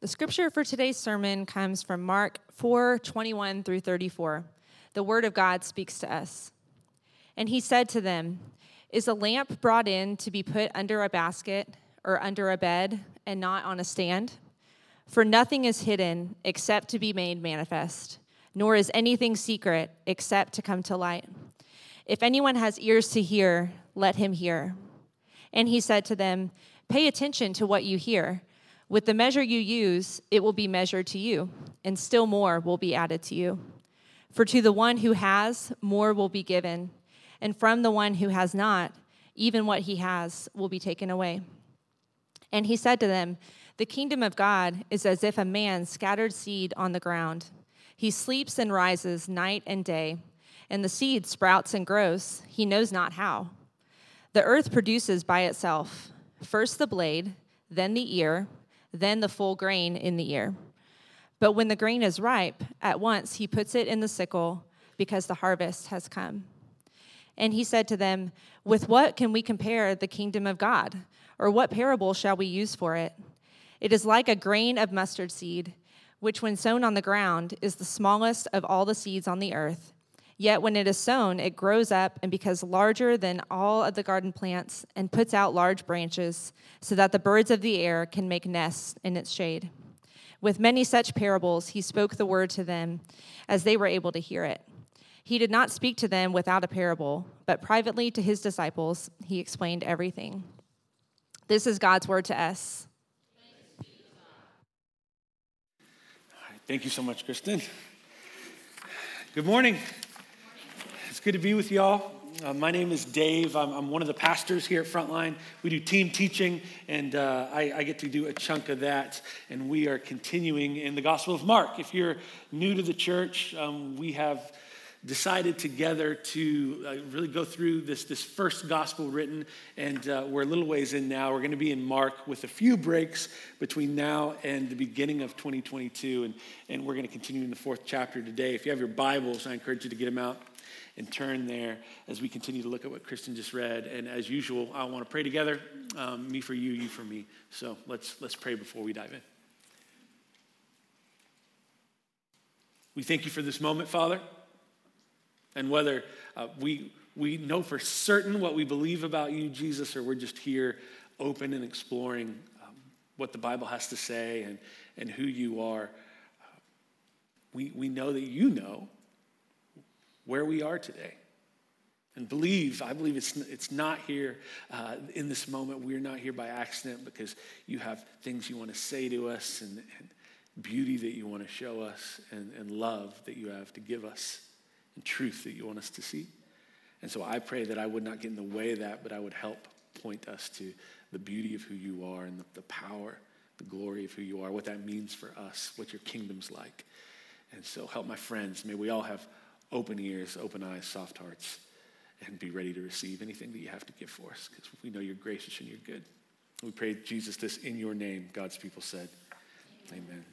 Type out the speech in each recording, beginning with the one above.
The scripture for today's sermon comes from Mark 4 21 through 34. The word of God speaks to us. And he said to them, Is a lamp brought in to be put under a basket or under a bed and not on a stand? For nothing is hidden except to be made manifest, nor is anything secret except to come to light. If anyone has ears to hear, let him hear. And he said to them, Pay attention to what you hear. With the measure you use, it will be measured to you, and still more will be added to you. For to the one who has, more will be given, and from the one who has not, even what he has will be taken away. And he said to them, The kingdom of God is as if a man scattered seed on the ground. He sleeps and rises night and day, and the seed sprouts and grows, he knows not how. The earth produces by itself first the blade, then the ear then the full grain in the ear. But when the grain is ripe, at once he puts it in the sickle because the harvest has come. And he said to them, With what can we compare the kingdom of God? Or what parable shall we use for it? It is like a grain of mustard seed, which when sown on the ground is the smallest of all the seeds on the earth. Yet when it is sown, it grows up and becomes larger than all of the garden plants and puts out large branches so that the birds of the air can make nests in its shade. With many such parables, he spoke the word to them as they were able to hear it. He did not speak to them without a parable, but privately to his disciples, he explained everything. This is God's word to us. Thank you so much, Kristen. Good morning. It's good to be with y'all. Uh, my name is Dave. I'm, I'm, one of the pastors here at Frontline. We do team teaching, and uh, I, I, get to do a chunk of that. And we are continuing in the Gospel of Mark. If you're new to the church, um, we have decided together to uh, really go through this, this first gospel written, and uh, we're a little ways in now. We're going to be in Mark with a few breaks between now and the beginning of 2022, and, and we're going to continue in the fourth chapter today. If you have your Bibles, I encourage you to get them out and turn there as we continue to look at what Kristen just read. And as usual, I want to pray together, um, me for you, you for me. So let's let's pray before we dive in. We thank you for this moment, Father, and whether uh, we we know for certain what we believe about you, Jesus, or we're just here open and exploring um, what the Bible has to say and, and who you are. Uh, we, we know that you know where we are today. And believe, I believe it's, it's not here uh, in this moment. We're not here by accident because you have things you want to say to us and, and beauty that you want to show us and, and love that you have to give us and truth that you want us to see. And so I pray that I would not get in the way of that, but I would help point us to the beauty of who you are and the, the power, the glory of who you are, what that means for us, what your kingdom's like. And so help my friends. May we all have open ears, open eyes, soft hearts, and be ready to receive anything that you have to give for us because we know you're gracious and you're good. We pray, Jesus, this in your name, God's people said. Amen. Amen.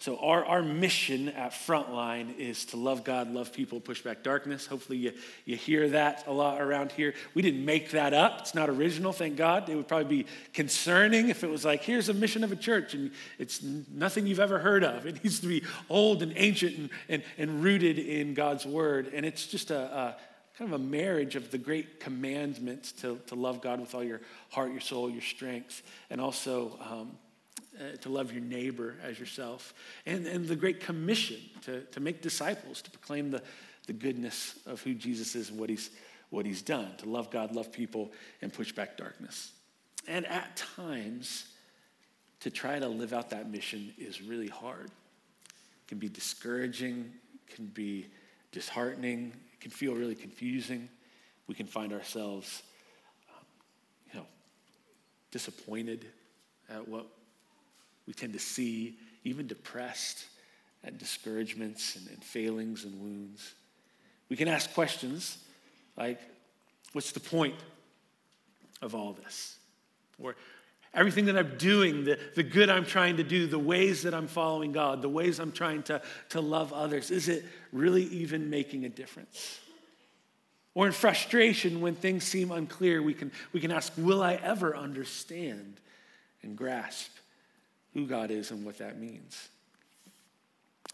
So, our, our mission at Frontline is to love God, love people, push back darkness. Hopefully, you, you hear that a lot around here. We didn't make that up, it's not original, thank God. It would probably be concerning if it was like, here's a mission of a church, and it's nothing you've ever heard of. It needs to be old and ancient and, and, and rooted in God's word. And it's just a, a kind of a marriage of the great commandments to, to love God with all your heart, your soul, your strength, and also. Um, uh, to love your neighbor as yourself, and, and the Great Commission to, to make disciples, to proclaim the, the goodness of who Jesus is and what he's, what he's done, to love God, love people, and push back darkness. And at times, to try to live out that mission is really hard. It can be discouraging, can be disheartening, it can feel really confusing. We can find ourselves, um, you know, disappointed at what we tend to see, even depressed at discouragements and, and failings and wounds. We can ask questions like, what's the point of all this? Or everything that I'm doing, the, the good I'm trying to do, the ways that I'm following God, the ways I'm trying to, to love others, is it really even making a difference? Or in frustration, when things seem unclear, we can, we can ask, Will I ever understand and grasp who God is and what that means.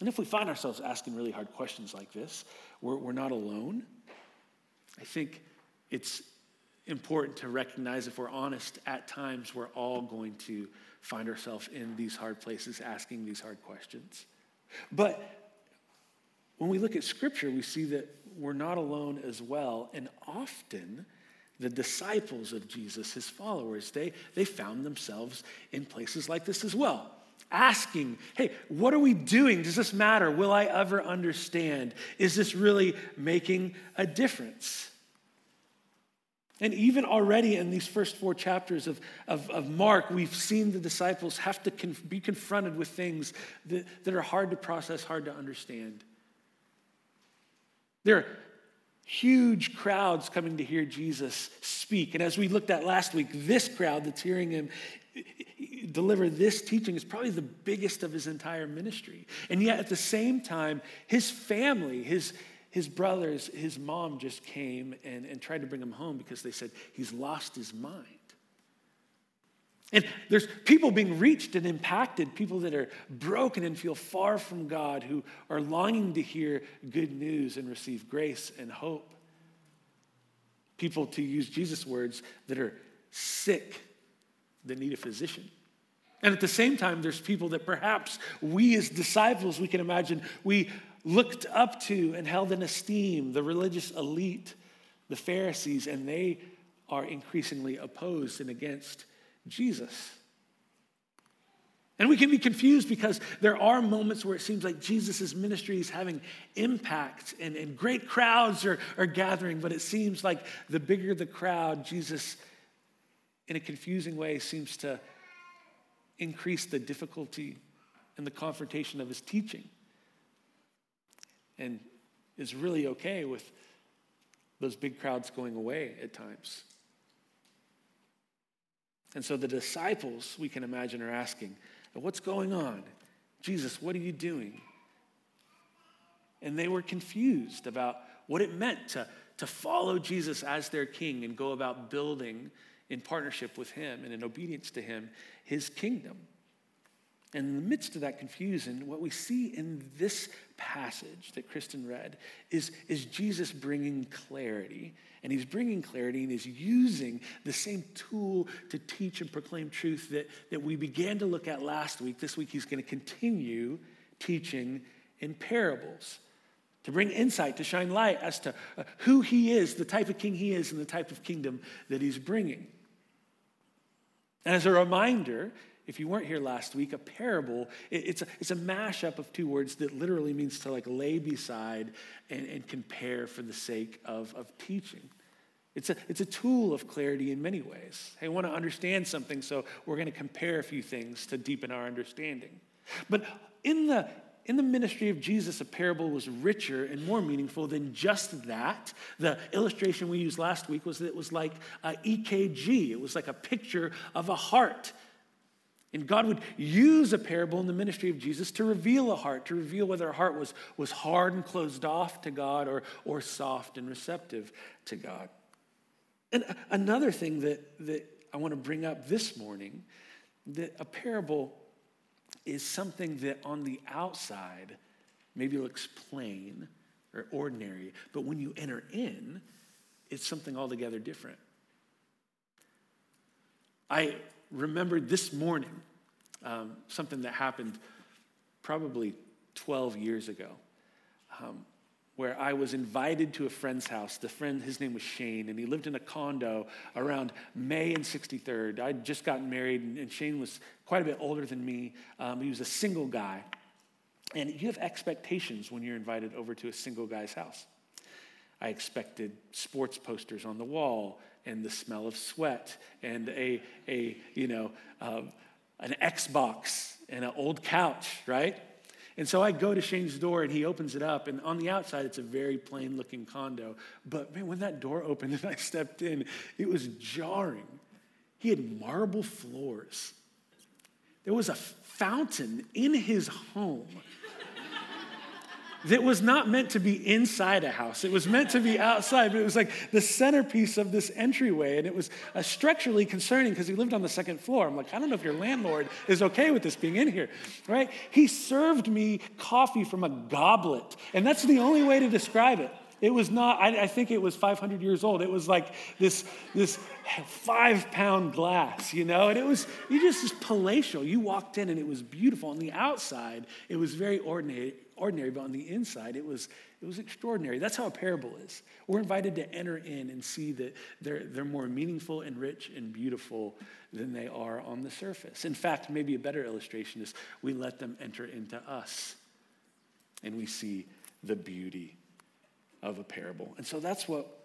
And if we find ourselves asking really hard questions like this, we're, we're not alone. I think it's important to recognize if we're honest, at times we're all going to find ourselves in these hard places asking these hard questions. But when we look at Scripture, we see that we're not alone as well. And often, the disciples of Jesus, his followers, they, they found themselves in places like this as well. Asking, hey, what are we doing? Does this matter? Will I ever understand? Is this really making a difference? And even already in these first four chapters of, of, of Mark, we've seen the disciples have to be confronted with things that, that are hard to process, hard to understand. There huge crowds coming to hear Jesus speak. And as we looked at last week, this crowd that's hearing him deliver this teaching is probably the biggest of his entire ministry. And yet at the same time, his family, his, his brothers, his mom just came and, and tried to bring him home because they said he's lost his mind. And there's people being reached and impacted, people that are broken and feel far from God, who are longing to hear good news and receive grace and hope. People, to use Jesus' words, that are sick, that need a physician. And at the same time, there's people that perhaps we as disciples, we can imagine, we looked up to and held in esteem the religious elite, the Pharisees, and they are increasingly opposed and against Jesus. And we can be confused because there are moments where it seems like Jesus' ministry is having impact and, and great crowds are, are gathering, but it seems like the bigger the crowd, Jesus, in a confusing way, seems to increase the difficulty and the confrontation of his teaching and is really okay with those big crowds going away at times. And so the disciples, we can imagine, are asking, What's going on? Jesus, what are you doing? And they were confused about what it meant to, to follow Jesus as their king and go about building in partnership with him and in obedience to him his kingdom. And in the midst of that confusion, what we see in this passage that Kristen read is, is Jesus bringing clarity. And he's bringing clarity and he's using the same tool to teach and proclaim truth that, that we began to look at last week. This week, he's going to continue teaching in parables to bring insight, to shine light as to uh, who he is, the type of king he is, and the type of kingdom that he's bringing. And as a reminder, if you weren't here last week, a parable, it's a, it's a mashup of two words that literally means to like lay beside and, and compare for the sake of, of teaching. It's a, it's a tool of clarity in many ways. Hey, I want to understand something, so we're going to compare a few things to deepen our understanding. But in the, in the ministry of Jesus, a parable was richer and more meaningful than just that. The illustration we used last week was that it was like EKG, it was like a picture of a heart. And God would use a parable in the ministry of Jesus to reveal a heart, to reveal whether a heart was, was hard and closed off to God or, or soft and receptive to God. And another thing that, that I want to bring up this morning that a parable is something that on the outside maybe looks plain or ordinary, but when you enter in, it's something altogether different. I remembered this morning um, something that happened probably 12 years ago, um, where I was invited to a friend's house. The friend, his name was Shane, and he lived in a condo around May and 63rd. I'd just gotten married, and, Shane was quite a bit older than me. Um, he was a single guy. And you have expectations when you're invited over to a single guy's house. I expected sports posters on the wall and the smell of sweat and a, a you know, um, an Xbox and an old couch, right? And so I go to Shane's door and he opens it up, and on the outside, it's a very plain looking condo. But man, when that door opened and I stepped in, it was jarring. He had marble floors, there was a fountain in his home. That was not meant to be inside a house. It was meant to be outside, but it was like the centerpiece of this entryway. And it was uh, structurally concerning because he lived on the second floor. I'm like, I don't know if your landlord is okay with this being in here, right? He served me coffee from a goblet. And that's the only way to describe it. It was not, I, I, think it was 500 years old. It was like this, this five pound glass, you know? And it was, you just palatial. You walked in and it was beautiful. On the outside, it was very ordinary, ordinary, but on the inside, it was, it was extraordinary. That's how a parable is. We're invited to enter in and see that they're, they're more meaningful and rich and beautiful than they are on the surface. In fact, maybe a better illustration is we let them enter into us and we see the beauty of a parable. And so that's what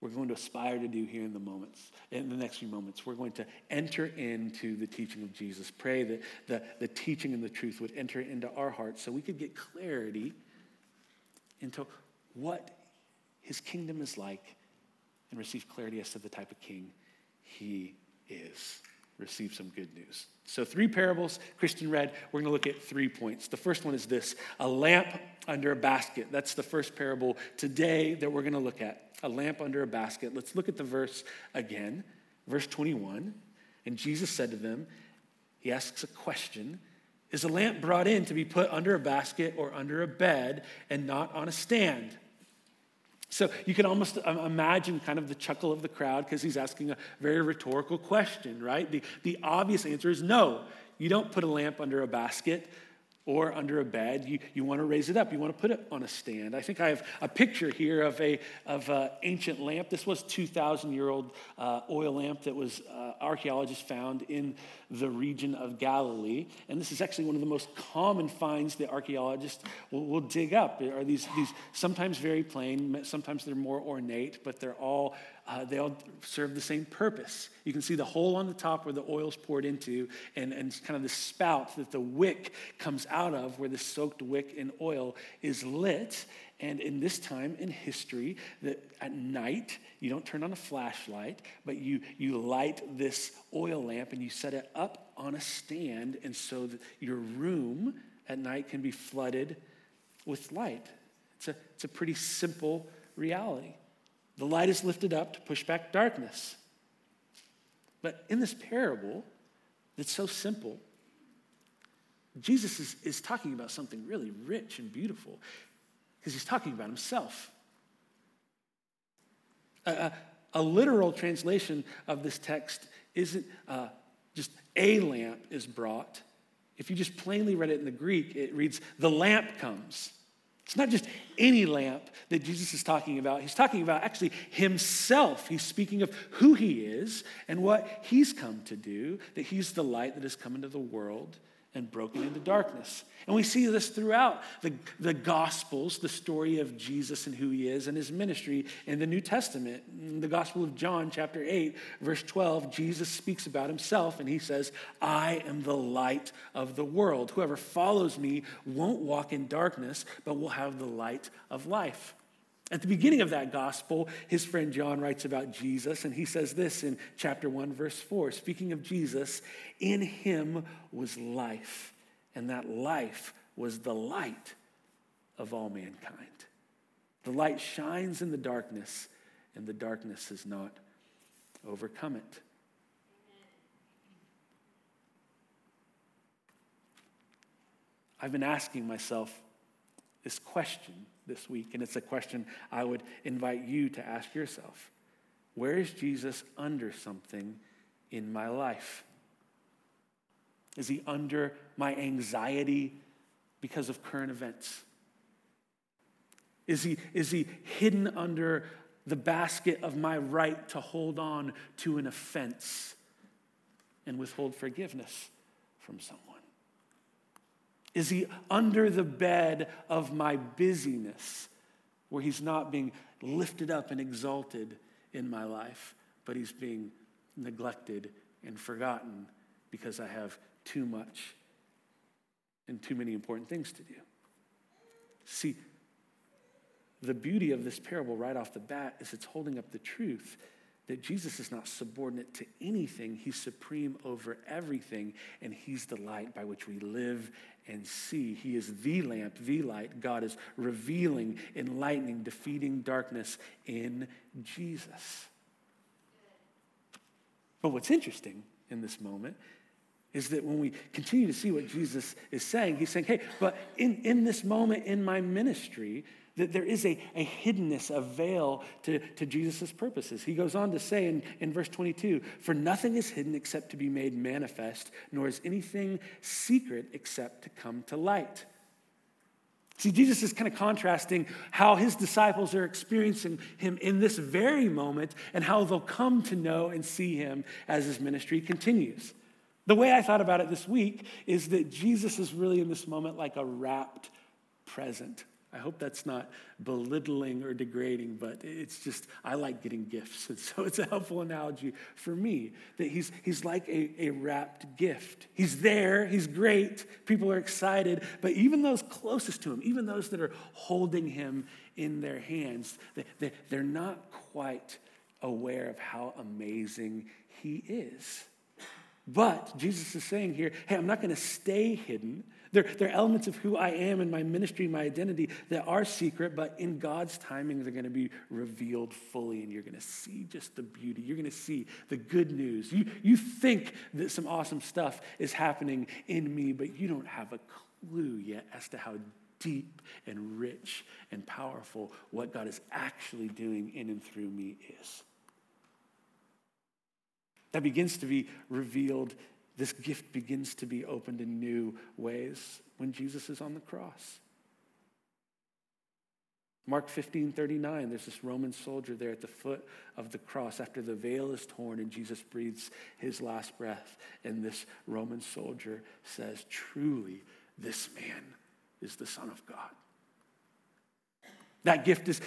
we're going to aspire to do here in the moments, in the next few moments. We're going to enter into the teaching of Jesus. Pray that the, the teaching and the truth would enter into our hearts so we could get clarity into what his kingdom is like and receive clarity as to the type of king he is receive some good news. So, three parables, Kristen read. We're going to look at three points. The first one is this a lamp under a basket. That's the first parable today that we're going to look at. A lamp under a basket. Let's look at the verse again. Verse 21. And Jesus said to them, He asks a question Is a lamp brought in to be put under a basket or under a bed and not on a stand? So you can almost um, imagine kind of the chuckle of the crowd because he's asking a very rhetorical question, right? The, the obvious answer is no. You don't put a lamp under a basket or under a bed. You, you want to raise it up. You want to put it on a stand. I think I have a picture here of a of an ancient lamp. This was 2,000 year old uh, oil lamp that was uh, archaeologists found in the region of Galilee. And this is actually one of the most common finds that archaeologists will, will dig up. Are these, these sometimes very plain, sometimes they're more ornate, but they're all uh, they all serve the same purpose. You can see the hole on the top where the oil's poured into, and, and kind of the spout that the wick comes out of, where the soaked wick in oil is lit. And in this time in history, that at night, you don't turn on a flashlight, but you, you light this oil lamp and you set it up on a stand, and so that your room at night can be flooded with light. It's a, it's a pretty simple reality. The light is lifted up to push back darkness. But in this parable, that's so simple, Jesus is, is talking about something really rich and beautiful because he's talking about himself. A, a, a, literal translation of this text isn't uh, just a lamp is brought. If you just plainly read it in the Greek, it reads, the lamp comes. It's not just any lamp that Jesus is talking about. He's talking about actually himself. He's speaking of who he is and what he's come to do, that he's the light that has come into the world and broken into darkness. And we see this throughout the, the Gospels, the story of Jesus and who he is and his ministry in the New Testament. In the Gospel of John, chapter 8, verse 12, Jesus speaks about himself and he says, I am the light of the world. Whoever follows me won't walk in darkness, but will have the light of life. At the beginning of that gospel, his friend John writes about Jesus, and he says this in chapter 1, verse 4. Speaking of Jesus, in him was life, and that life was the light of all mankind. The light shines in the darkness, and the darkness has not overcome it. I've been asking myself this question this week, and it's a question I would invite you to ask yourself Where is Jesus under something in my life? Is he under my anxiety because of current events? Is he, is he hidden under the basket of my right to hold on to an offense and withhold forgiveness from someone? Is he under the bed of my busyness where he's not being lifted up and exalted in my life, but he's being neglected and forgotten because I have too much and too many important things to do? See, the beauty of this parable right off the bat is it's holding up the truth that Jesus is not subordinate to anything. He's supreme over everything, and He's the light by which we live and see. He is the lamp, the light. God is revealing, enlightening, defeating darkness in Jesus. But what's interesting in this moment is that when we continue to see what Jesus is saying, he's saying, hey, but in, in this moment in my ministry, that there is a, a hiddenness, a veil to, to Jesus' purposes. He goes on to say in, in verse 22 For nothing is hidden except to be made manifest, nor is anything secret except to come to light. See, Jesus is kind of contrasting how his disciples are experiencing him in this very moment and how they'll come to know and see him as his ministry continues. The way I thought about it this week is that Jesus is really in this moment like a wrapped present I hope that's not belittling or degrading, but it's just, I like getting gifts. And so it's a helpful analogy for me that he's, he's like a, a wrapped gift. He's there, he's great, people are excited, but even those closest to him, even those that are holding him in their hands, they, they, they're not quite aware of how amazing he is. But Jesus is saying here, hey, I'm not going to stay hidden. There, are elements of who I am and my ministry, my identity that are secret, but in God's timing, they're going to be revealed fully, and you're going to see just the beauty. You're going to see the good news. You, you think that some awesome stuff is happening in me, but you don't have a clue yet as to how deep and rich and powerful what God is actually doing in and through me is. That begins to be revealed this gift begins to be opened in new ways when Jesus is on the cross. Mark 15, 39, there's this Roman soldier there at the foot of the cross after the veil is torn and Jesus breathes his last breath. And this Roman soldier says, Truly, this man is the Son of God. That gift is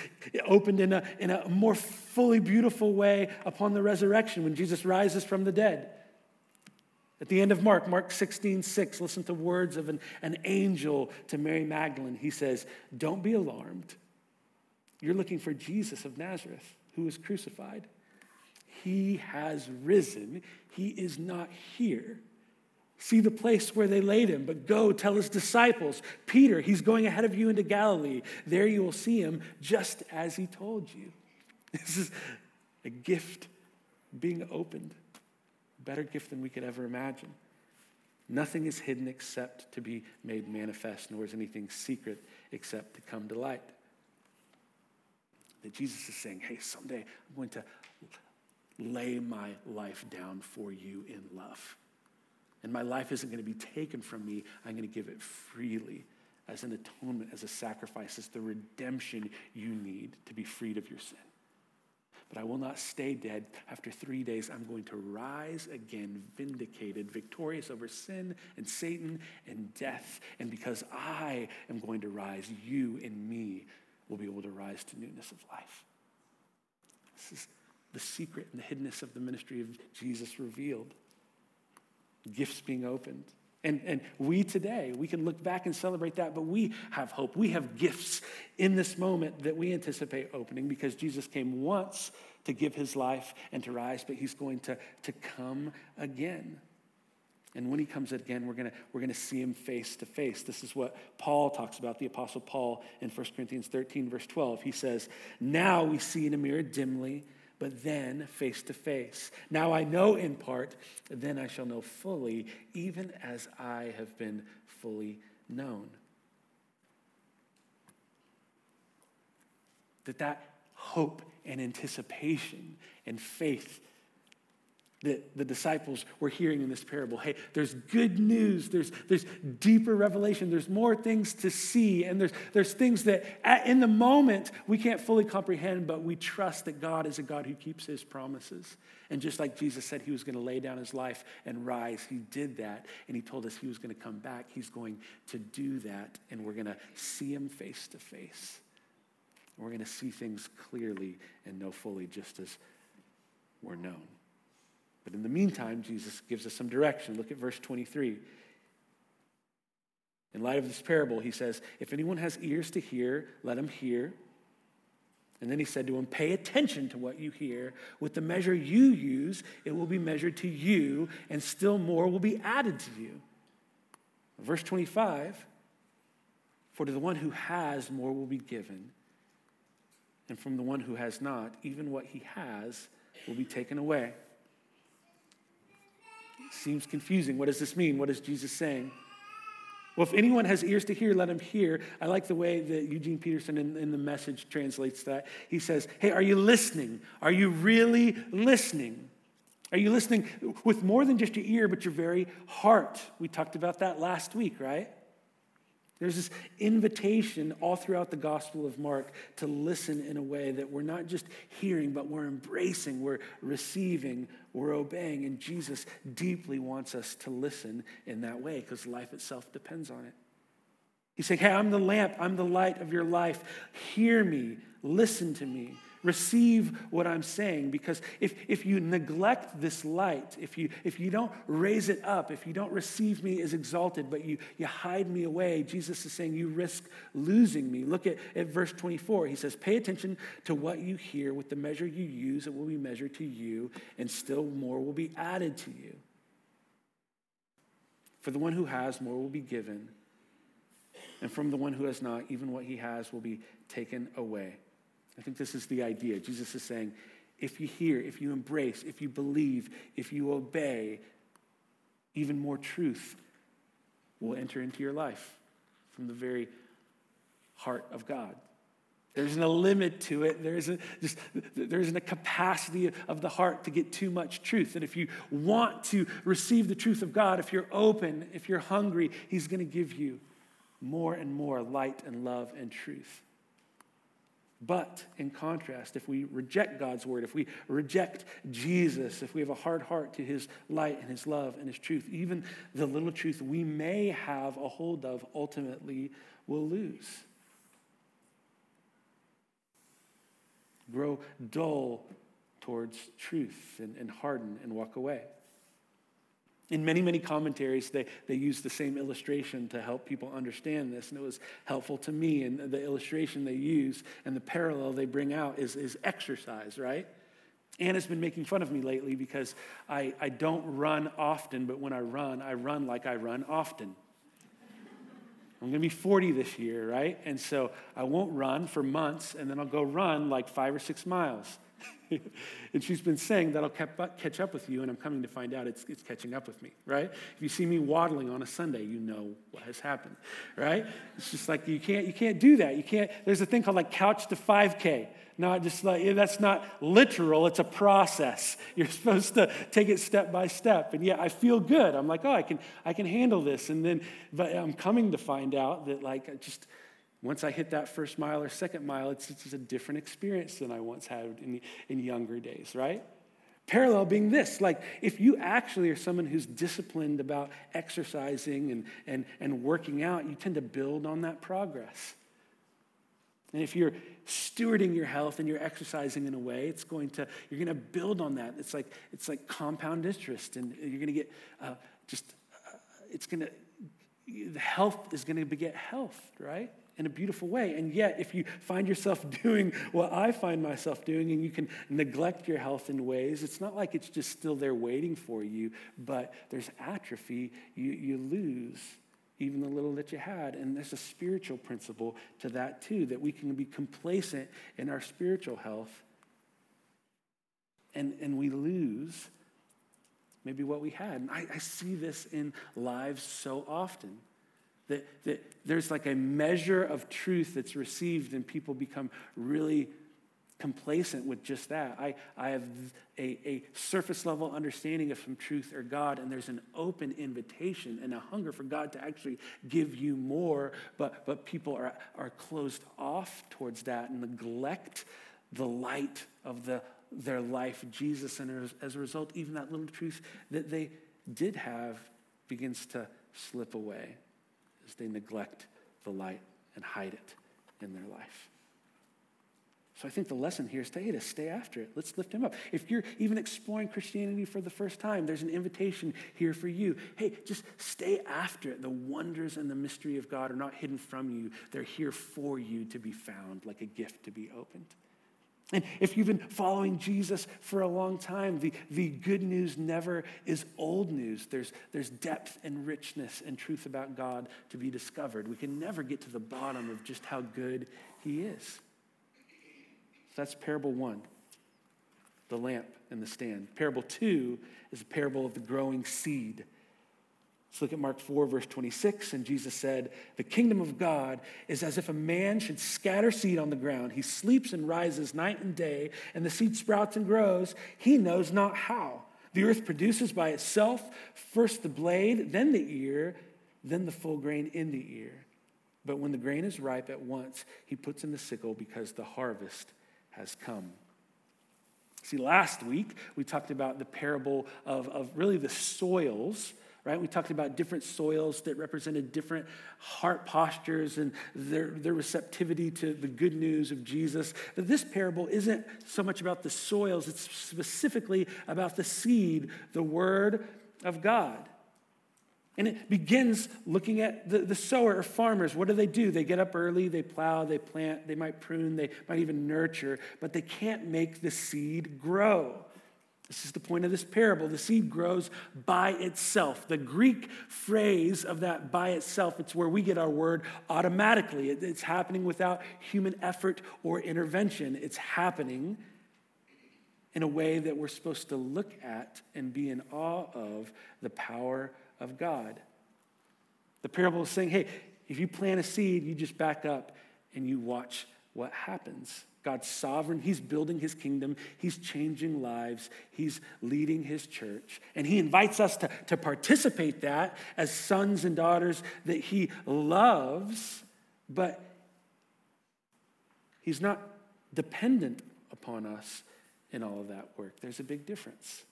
opened in a, in a more fully beautiful way upon the resurrection when Jesus rises from the dead. At the end of Mark, Mark 16, 6, listen to words of an, an angel to Mary Magdalene. He says, Don't be alarmed. You're looking for Jesus of Nazareth, who was crucified. He has risen. He is not here. See the place where they laid him, but go tell his disciples, Peter, he's going ahead of you into Galilee. There you will see him just as he told you. This is a gift being opened better gift than we could ever imagine. Nothing is hidden except to be made manifest, nor is anything secret except to come to light. That Jesus is saying, hey, someday I'm going to lay my life down for you in love. And my life isn't going to be taken from me, I'm going to give it freely as an atonement, as a sacrifice, as the redemption you need to be freed of your sin but I will not stay dead. After three days, I'm going to rise again, vindicated, victorious over sin and Satan and death. And because I am going to rise, you and me will be able to rise to newness of life. This is the secret and the hiddenness of the ministry of Jesus revealed. Gifts being opened. And, and we today, we can look back and celebrate that, but we have hope. We have gifts in this moment that we anticipate opening because Jesus came once to give his life and to rise, but he's going to, to come again. And when he comes again, we're going we're gonna see him face to face. This is what Paul talks about, the Apostle Paul in 1 Corinthians 13, verse 12. He says, Now we see in a mirror dimly but then face to face. Now I know in part, then I shall know fully, even as I have been fully known. That that hope and anticipation and faith that the disciples were hearing in this parable. Hey, there's good news, there's, there's deeper revelation, there's more things to see, and there's, there's things that at, in the moment we can't fully comprehend, but we trust that God is a God who keeps his promises. And just like Jesus said he was going to lay down his life and rise, he did that, and he told us he was going to come back. He's going to do that, and we're going to see him face to face. We're going to see things clearly and know fully just as we're known. But in the meantime, Jesus gives us some direction. Look at verse 23. In light of this parable, he says, If anyone has ears to hear, let him hear. And then he said to him, Pay attention to what you hear. With the measure you use, it will be measured to you, and still more will be added to you. Verse 25 For to the one who has, more will be given. And from the one who has not, even what he has will be taken away. Seems confusing. What does this mean? What is Jesus saying? Well, if anyone has ears to hear, let him hear. I like the way that Eugene Peterson in, in, the message translates that. He says, Hey, are you listening? Are you really listening? Are you listening with more than just your ear, but your very heart? We talked about that last week, right? There's this invitation all throughout the Gospel of Mark to listen in a way that we're not just hearing, but we're embracing, we're receiving, we're obeying. And Jesus deeply wants us to listen in that way because life itself depends on it. He's saying, Hey, I'm the lamp, I'm the light of your life. Hear me, listen to me. Receive what I'm saying because if, if you neglect this light, if you, if you don't raise it up, if you don't receive me as exalted, but you, you hide me away, Jesus is saying you risk losing me. Look at, at verse 24. He says, Pay attention to what you hear. With the measure you use, it will be measured to you, and still more will be added to you. For the one who has, more will be given. And from the one who has not, even what he has will be taken away. I think this is the idea. Jesus is saying, if you hear, if you embrace, if you believe, if you obey, even more truth will enter into your life from the very heart of God. There isn't a limit to it. There isn't just there isn't a capacity of the heart to get too much truth. And if you want to receive the truth of God, if you're open, if you're hungry, He's going to give you more and more light and love and truth. But in contrast, if we reject God's word, if we reject Jesus, if we have a hard heart to his light and his love and his truth, even the little truth we may have a hold of ultimately will lose. Grow dull towards truth and, and harden and walk away. In many, many commentaries, they, they use the same illustration to help people understand this, and it was helpful to me. And the illustration they use and the parallel they bring out is, is exercise, right? Anna's been making fun of me lately because I, I don't run often, but when I run, I run like I run often. I'm going to be 40 this year, right? And so I won't run for months, and then I'll go run like five or six miles. and she's been saying that'll catch up with you, and I'm coming to find out it's, it's catching up with me, right? If you see me waddling on a Sunday, you know what has happened, right? It's just like you can't, you can't do that. You can't, there's a thing called like couch to 5K. Not just like, that's not literal, it's a process. You're supposed to take it step by step. And yeah, I feel good. I'm like, oh, I can, I can handle this. And then, but I'm coming to find out that like, I just, once I hit that first mile or second mile, it's, it's a different experience than I once had in, in younger days, right? Parallel being this like, if you actually are someone who's disciplined about exercising and, and, and working out, you tend to build on that progress. And if you're stewarding your health and you're exercising in a way, it's going to, you're going to build on that. It's like, it's like compound interest, and you're going to get uh, just, uh, it's going to, the health is going to beget health, right? In a beautiful way. And yet, if you find yourself doing what I find myself doing and you can neglect your health in ways, it's not like it's just still there waiting for you, but there's atrophy. You, you lose even the little that you had. And there's a spiritual principle to that too, that we can be complacent in our spiritual health and, and we lose maybe what we had. And I, I see this in lives so often. That, that there's like a measure of truth that's received, and people become really complacent with just that. I, I have a, a surface level understanding of some truth or God, and there's an open invitation and a hunger for God to actually give you more, but, but people are, are closed off towards that and neglect the light of the, their life, Jesus, and as, as a result, even that little truth that they did have begins to slip away as they neglect the light and hide it in their life. So I think the lesson here is to, hey, to stay after it. Let's lift him up. If you're even exploring Christianity for the first time, there's an invitation here for you. Hey, just stay after it. The wonders and the mystery of God are not hidden from you. They're here for you to be found, like a gift to be opened. And if you've been following Jesus for a long time, the, the good news never is old news. There's, there's depth and richness and truth about God to be discovered. We can never get to the bottom of just how good He is. So that's parable one the lamp and the stand. Parable two is a parable of the growing seed. Let's look at Mark 4, verse 26. And Jesus said, The kingdom of God is as if a man should scatter seed on the ground. He sleeps and rises night and day, and the seed sprouts and grows. He knows not how. The earth produces by itself first the blade, then the ear, then the full grain in the ear. But when the grain is ripe at once, he puts in the sickle because the harvest has come. See, last week we talked about the parable of, of really the soils right? We talked about different soils that represented different heart postures and their, their receptivity to the good news of Jesus. That this parable isn't so much about the soils, it's specifically about the seed, the word of God. And it begins looking at the, the sower or farmers. What do they do? They get up early, they plow, they plant, they might prune, they might even nurture, but they can't make the seed grow. This is the point of this parable. The seed grows by itself. The Greek phrase of that by itself, it's where we get our word automatically. It's happening without human effort or intervention. It's happening in a way that we're supposed to look at and be in awe of the power of God. The parable is saying, hey, if you plant a seed, you just back up and you watch what happens. God's sovereign. He's building his kingdom. He's changing lives. He's leading his church. And he invites us to, to participate that as sons and daughters that he loves, but he's not dependent upon us in all of that work. There's a big difference.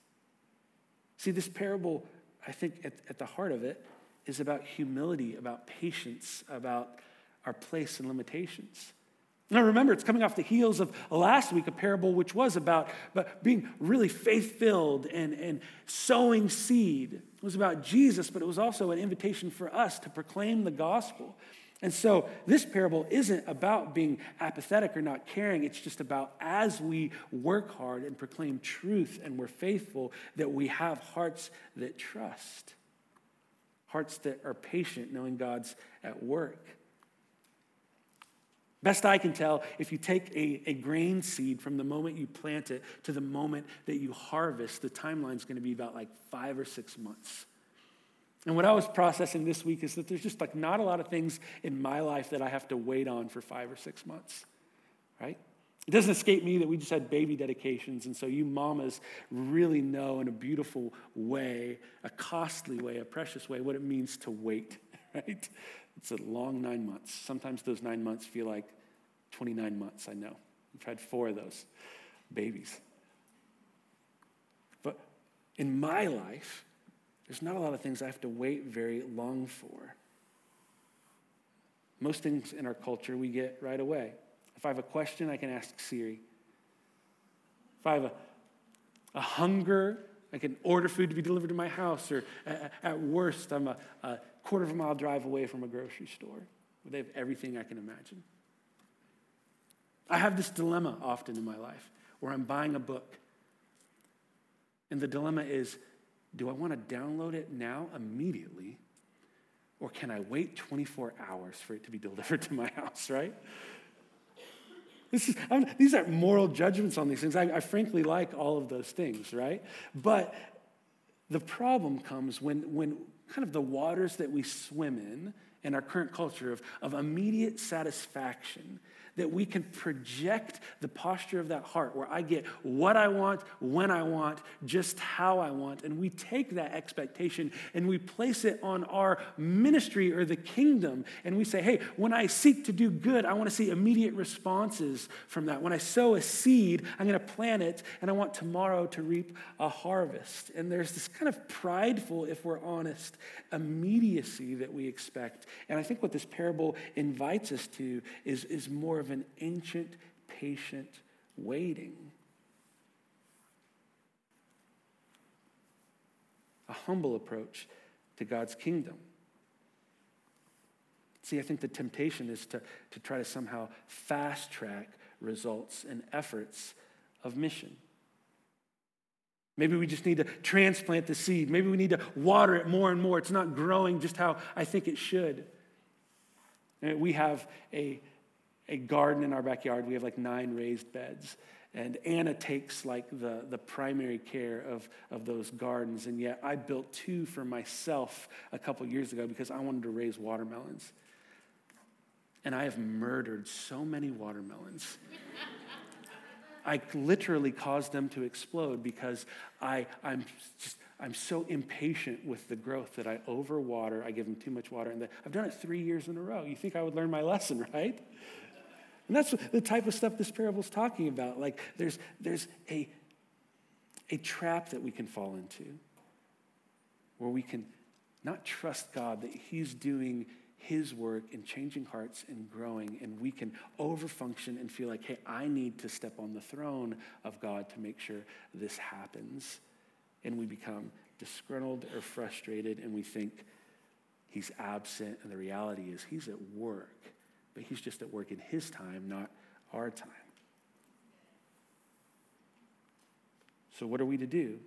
See, this parable, I think at, at the heart of it, is about humility, about patience, about our place and limitations. Now remember, it's coming off the heels of last week, a parable which was about being really faith filled and, and sowing seed. It was about Jesus, but it was also an invitation for us to proclaim the gospel. And so this parable isn't about being apathetic or not caring. It's just about as we work hard and proclaim truth and we're faithful, that we have hearts that trust, hearts that are patient, knowing God's at work. Best I can tell, if you take a, a grain seed from the moment you plant it to the moment that you harvest, the timeline is going to be about like five or six months. And what I was processing this week is that there's just like not a lot of things in my life that I have to wait on for five or six months, right? It doesn't escape me that we just had baby dedications, and so you mamas really know in a beautiful way, a costly way, a precious way, what it means to wait, right? It's a long nine months. Sometimes those nine months feel like 29 months, I know. We've had four of those babies. But in my life, there's not a lot of things I have to wait very long for. Most things in our culture we get right away. If I have a question, I can ask Siri. If I have a, a hunger, I can order food to be delivered to my house, or at, worst, I'm a, a quarter of a mile drive away from a grocery store where they have everything I can imagine. I have this dilemma often in my life where I'm buying a book. And the dilemma is do I want to download it now immediately? Or can I wait 24 hours for it to be delivered to my house, right? Is, these aren't moral judgments on these things. I, I frankly like all of those things, right? But the problem comes when, when kind of the waters that we swim in in our current culture of, of immediate satisfaction that we can project the posture of that heart where I get what I want, when I want, just how I want. And we take that expectation and we place it on our ministry or the kingdom. And we say, hey, when I seek to do good, I want to see immediate responses from that. When I sow a seed, I'm going to plant it and I want tomorrow to reap a harvest. And there's this kind of prideful, if we're honest, immediacy that we expect. And I think what this parable invites us to is, is more of an ancient, patient waiting. A humble approach to God's kingdom. See, I think the temptation is to, to try to somehow fast track results and efforts of mission. Maybe we just need to transplant the seed. Maybe we need to water it more and more. It's not growing just how I think it should. We have a, a garden in our backyard. We have like nine raised beds. And Anna takes like the, the primary care of, of those gardens. And yet I built two for myself a couple years ago because I wanted to raise watermelons. And I have murdered so many watermelons. I literally caused them to explode because I, I'm, just, I'm so impatient with the growth that I overwater. I give them too much water. And I've done it three years in a row. You think I would learn my lesson, right? And that's the type of stuff this parable is talking about. Like there's, there's a, a trap that we can fall into where we can not trust God that He's doing His work in changing hearts and growing, and we can overfunction and feel like, hey, I need to step on the throne of God to make sure this happens. And we become disgruntled or frustrated, and we think He's absent, and the reality is He's at work but he's just at work in his time, not our time. So, what are we to do?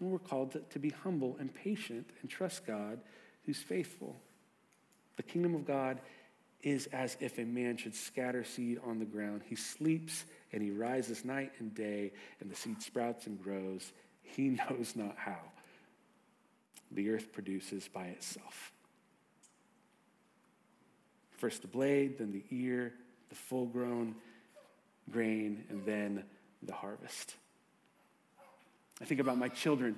Well, we're called to, to be humble and patient and trust God who's faithful. The kingdom of God is as if a man should scatter seed on the ground. He sleeps and he rises night and day, and the seed sprouts and grows. He knows not how. The earth produces by itself. First the blade, then the ear, the full grown grain, and then the harvest. I think about my children,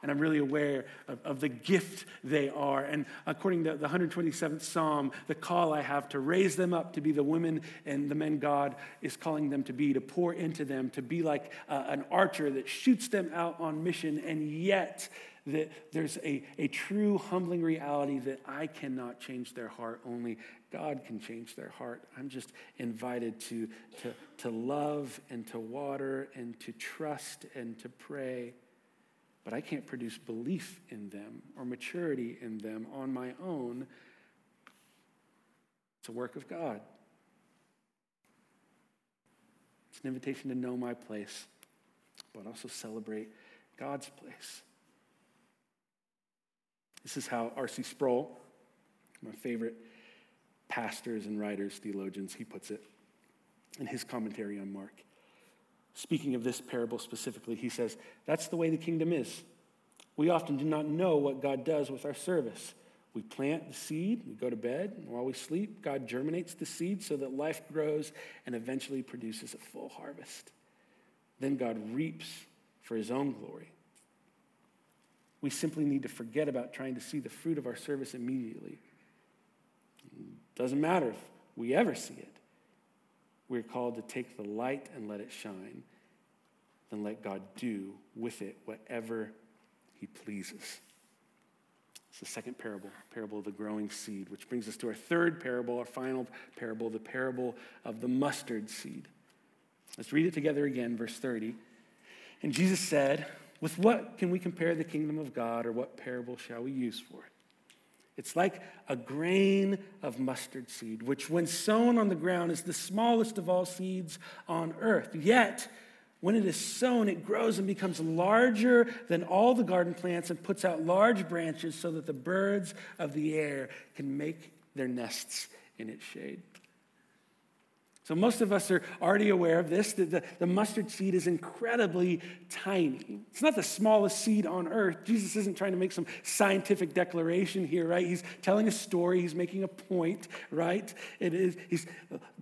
and I'm really aware of, of the gift they are. And according to the 127th Psalm, the call I have to raise them up to be the women and the men God is calling them to be, to pour into them, to be like uh, an archer that shoots them out on mission, and yet that there's a, a true humbling reality that I cannot change their heart, only God can change their heart. I'm just invited to, to, to love and to water and to trust and to pray. But I can't produce belief in them or maturity in them on my own. It's a work of God. It's an invitation to know my place, but also celebrate God's place. This is how R.C. Sproul, my favorite pastors and writers, theologians, he puts it in his commentary on Mark. Speaking of this parable specifically, he says, That's the way the kingdom is. We often do not know what God does with our service. We plant the seed, we go to bed, and while we sleep, God germinates the seed so that life grows and eventually produces a full harvest. Then God reaps for his own glory. We simply need to forget about trying to see the fruit of our service immediately. It Doesn't matter if we ever see it. We're called to take the light and let it shine, then let God do with it whatever he pleases. It's the second parable, parable of the growing seed, which brings us to our third parable, our final parable, the parable of the mustard seed. Let's read it together again, verse 30. And Jesus said, with what can we compare the kingdom of God, or what parable shall we use for it? It's like a grain of mustard seed, which, when sown on the ground, is the smallest of all seeds on earth. Yet, when it is sown, it grows and becomes larger than all the garden plants and puts out large branches so that the birds of the air can make their nests in its shade. So, most of us are already aware of this that the, the, mustard seed is incredibly tiny. It's not the smallest seed on earth. Jesus isn't trying to make some scientific declaration here, right? He's telling a story, he's making a point, right? It is, he's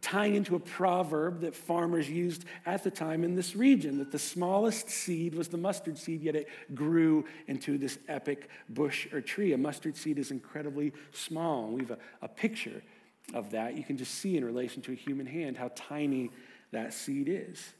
tying into a proverb that farmers used at the time in this region that the smallest seed was the mustard seed, yet it grew into this epic bush or tree. A mustard seed is incredibly small. We have a, a picture of that, you can just see in relation to a human hand how tiny that seed is.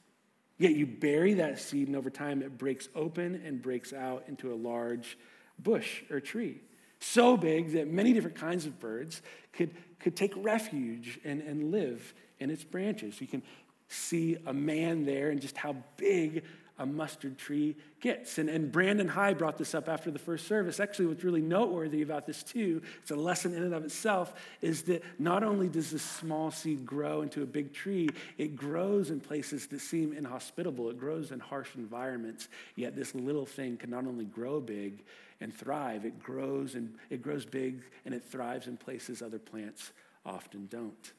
Yet you bury that seed, and over time it breaks open and breaks out into a large bush or tree. So big that many different kinds of birds could, could take refuge and, and live in its branches. You can see a man there and just how big a mustard tree gets. And, and Brandon High brought this up after the first service. Actually, what's really noteworthy about this, too, it's a lesson in and of itself, is that not only does this small seed grow into a big tree, it grows in places that seem inhospitable. It grows in harsh environments. Yet this little thing can not only grow big and thrive, it grows and it grows big and it thrives in places other plants often don't.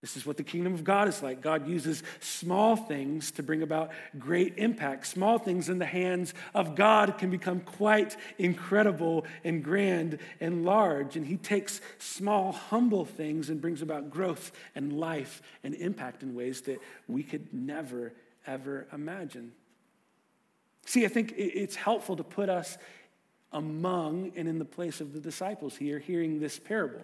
This is what the kingdom of God is like. God uses small things to bring about great impact. Small things in the hands of God can become quite incredible and grand and large. And He takes small, humble things and brings about growth and life and impact in ways that we could never, ever imagine. See, I think it's helpful to put us among and in the place of the disciples here, hearing this parable.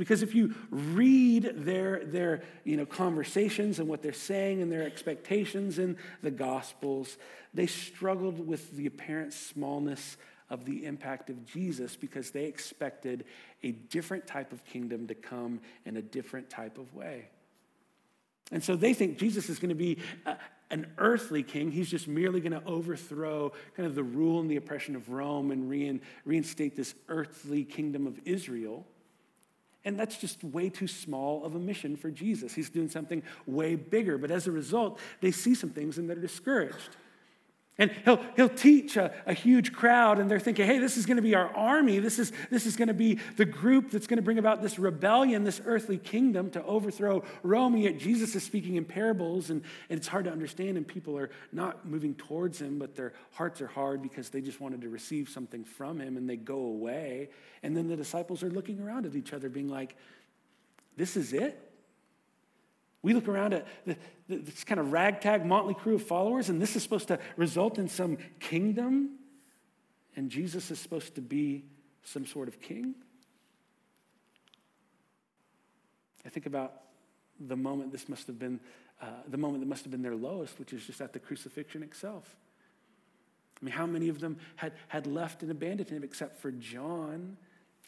Because if you read their, their you know, conversations and what they're saying and their expectations in the Gospels, they struggled with the apparent smallness of the impact of Jesus because they expected a different type of kingdom to come in a different type of way. And so they think Jesus is going to be a, an earthly king. He's just merely going to overthrow kind of the rule and the oppression of Rome and reinstate this earthly kingdom of Israel. And that's just way too small of a mission for Jesus. He's doing something way bigger. But as a result, they see some things and they're discouraged. And he'll, he'll teach a, a huge crowd, and they're thinking, hey, this is going to be our army. This is, this is going to be the group that's going to bring about this rebellion, this earthly kingdom to overthrow Rome. And yet Jesus is speaking in parables, and, and it's hard to understand, and people are not moving towards him, but their hearts are hard because they just wanted to receive something from him, and they go away. And then the disciples are looking around at each other, being like, this is it? We look around at this kind of ragtag, motley crew of followers, and this is supposed to result in some kingdom, and Jesus is supposed to be some sort of king. I think about the moment this must have been, uh, the moment that must have been their lowest, which is just at the crucifixion itself. I mean, how many of them had, had left and abandoned him except for John?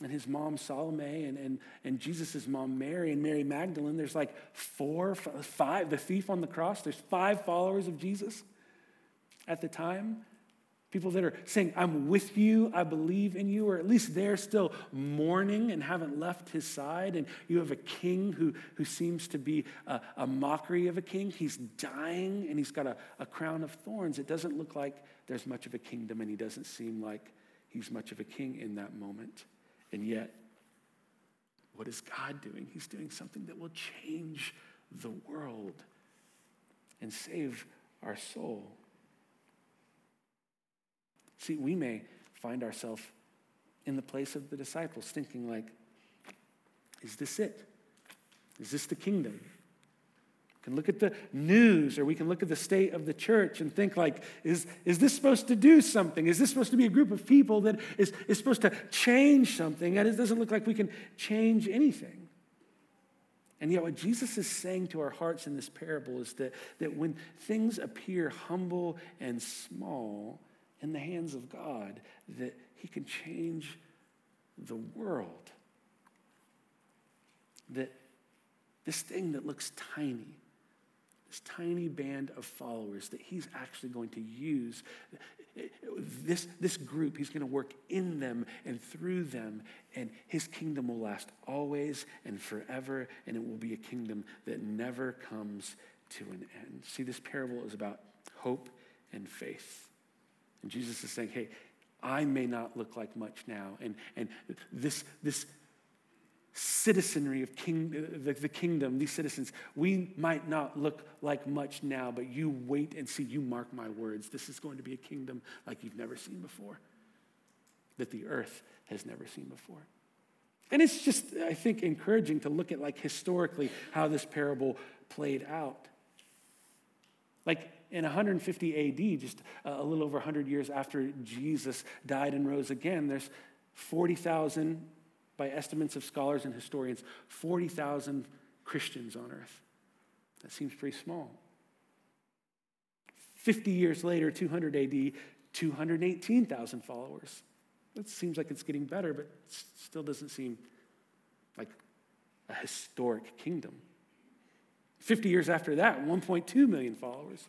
And his mom Salome and, and, and Jesus' mom Mary and Mary Magdalene. There's like four, five, the thief on the cross. There's five followers of Jesus at the time. People that are saying, I'm with you, I believe in you, or at least they're still mourning and haven't left his side. And you have a king who, who seems to be a, a mockery of a king. He's dying and he's got a, a crown of thorns. It doesn't look like there's much of a kingdom, and he doesn't seem like he's much of a king in that moment. And yet, what is God doing? He's doing something that will change the world and save our soul. See, we may find ourselves in the place of the disciples thinking, like, is this it? Is this the kingdom? Can look at the news or we can look at the state of the church and think like is, is this supposed to do something? Is this supposed to be a group of people that is, is supposed to change something? And it doesn't look like we can change anything. And yet what jesus is saying to our hearts in this parable is that, that when things appear humble and small in the hands of god that he can change the world. That this thing that looks tiny this tiny band of followers that he's actually going to use. This, this group, he's going to work in them and through them, and his kingdom will last always and forever, and it will be a kingdom that never comes to an end. See, this parable is about hope and faith. And Jesus is saying, hey, I may not look like much now, and, and this, this citizenry of king, the, the, kingdom, these citizens, we might not look like much now, but you wait and see. You mark my words. This is going to be a kingdom like you've never seen before, that the earth has never seen before. And it's just, I think, encouraging to look at like historically how this parable played out. Like in 150 AD, just a little over 100 years after Jesus died and rose again, there's 40,000 by estimates of scholars and historians, 40,000 Christians on earth. That seems pretty small. 50 years later, 200 AD, 218,000 followers. That seems like it's getting better, but still doesn't seem like a historic kingdom. 50 years after that, 1.2 million followers.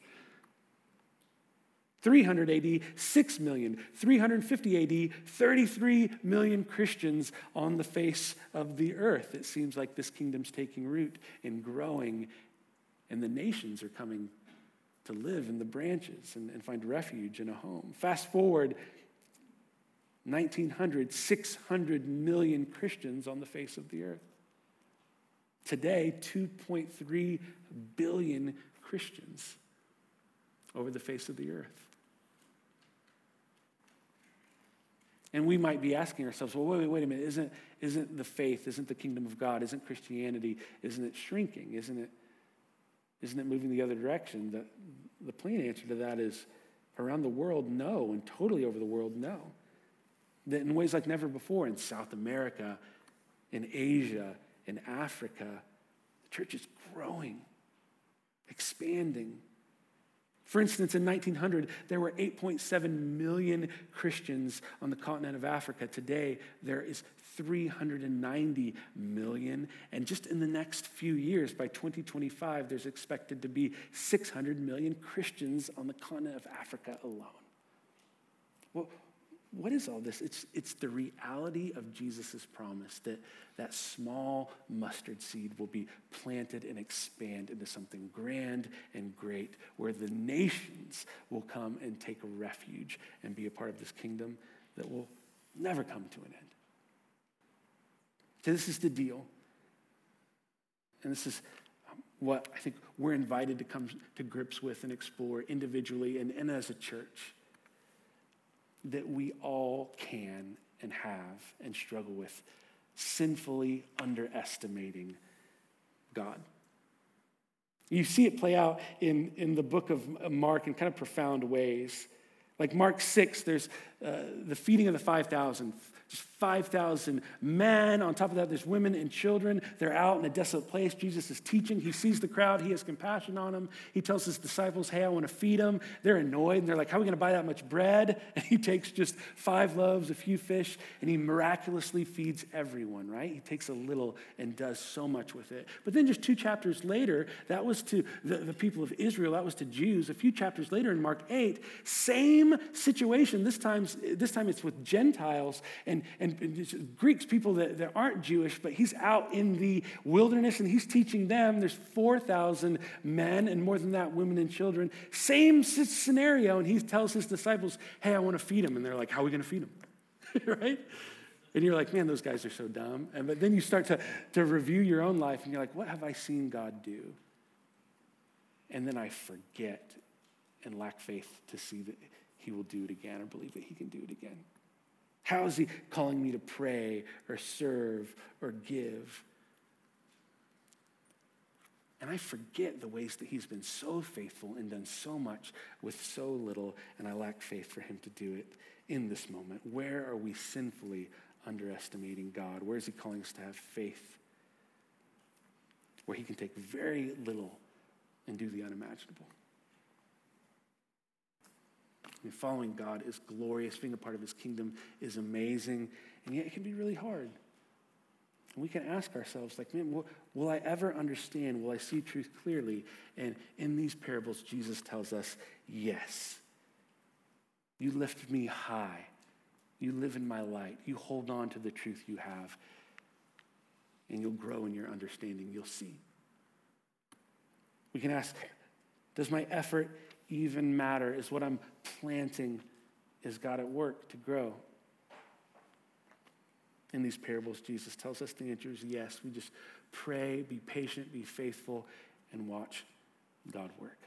300 AD, 6 million. 350 AD, 33 million Christians on the face of the earth. It seems like this kingdom's taking root and growing, and the nations are coming to live in the branches and, and find refuge in a home. Fast forward 1900, 600 million Christians on the face of the earth. Today, 2.3 billion Christians over the face of the earth. And we might be asking ourselves, well, wait, wait, a minute. Isn't, isn't the faith, isn't the kingdom of God, isn't Christianity, isn't it shrinking? Isn't it, isn't it moving the other direction? The, the plain answer to that is around the world, no, and totally over the world, no. That in ways like never before, in South America, in Asia, in Africa, the church is growing, expanding. For instance, in 1900, there were 8.7 million Christians on the continent of Africa. Today, there is 390 million. And just in the next few years, by 2025, there's expected to be 600 million Christians on the continent of Africa alone. Well, what is all this? It's, it's the reality of Jesus' promise that that small mustard seed will be planted and expand into something grand and great, where the nations will come and take refuge and be a part of this kingdom that will never come to an end. So, this is the deal. And this is um, what I think we're invited to come to grips with and explore individually and, and as a church that we all can and have and struggle with, sinfully underestimating God. You see it play out in, in the book of Mark in kind of profound ways. Like Mark 6, there's uh, the feeding of the 5,000 just 5,000 men. On top of that, there's women and children. They're out in a desolate place. Jesus is teaching. He sees the crowd. He has compassion on them. He tells his disciples, Hey, I want to feed them. They're annoyed. And they're like, How are we going to buy that much bread? And he takes just five loaves, a few fish, and he miraculously feeds everyone, right? He takes a little and does so much with it. But then just two chapters later, that was to the, the people of Israel, that was to Jews. A few chapters later in Mark 8, same situation. This time, this time it's with Gentiles. And and, and Greeks, people that, that aren't Jewish, but he's out in the wilderness and he's teaching them. There's 4,000 men and more than that, women and children. Same scenario. And he tells his disciples, Hey, I want to feed them. And they're like, How are we going to feed them? right? And you're like, Man, those guys are so dumb. And, but then you start to, to review your own life and you're like, What have I seen God do? And then I forget and lack faith to see that he will do it again or believe that he can do it again. How is he calling me to pray or serve or give? And I forget the ways that he's been so faithful and done so much with so little, and I lack faith for him to do it in this moment. Where are we sinfully underestimating God? Where is he calling us to have faith? Where he can take very little and do the unimaginable. I mean, following God is glorious. Being a part of his kingdom is amazing. And yet it can be really hard. And we can ask ourselves, like, man, will, will I ever understand? Will I see truth clearly? And in these parables, Jesus tells us, yes. You lift me high. You live in my light. You hold on to the truth you have. And you'll grow in your understanding. You'll see. We can ask, does my effort even matter? Is what I'm planting, is God at work to grow? In these parables, Jesus tells us the answer is yes. We just pray, be patient, be faithful, and watch God work.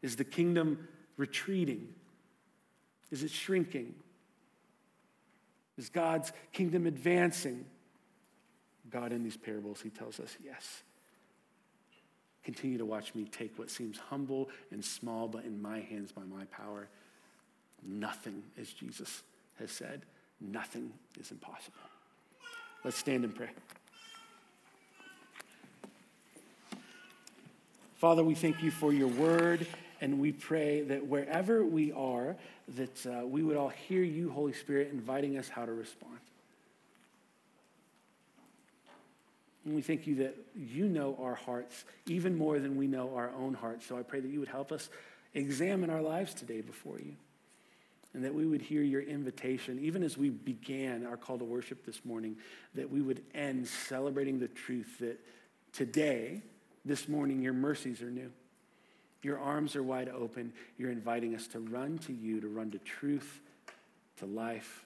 Is the kingdom retreating? Is it shrinking? Is God's kingdom advancing? God, in these parables, he tells us yes. Continue to watch me take what seems humble and small, but in my hands by my power. Nothing, as Jesus has said, nothing is impossible. Let's stand and pray. Father, we thank you for your word, and we pray that wherever we are, that uh, we would all hear you, Holy Spirit, inviting us how to respond. And we thank you that you know our hearts even more than we know our own hearts. So I pray that you would help us examine our lives today before you. And that we would hear your invitation, even as we began our call to worship this morning, that we would end celebrating the truth that today, this morning, your mercies are new. Your arms are wide open. You're inviting us to run to you, to run to truth, to life,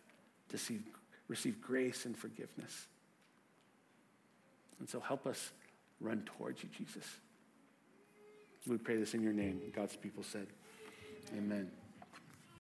to see, receive grace and forgiveness. And so help us run towards you, Jesus. We pray this in your name. God's people said, Amen.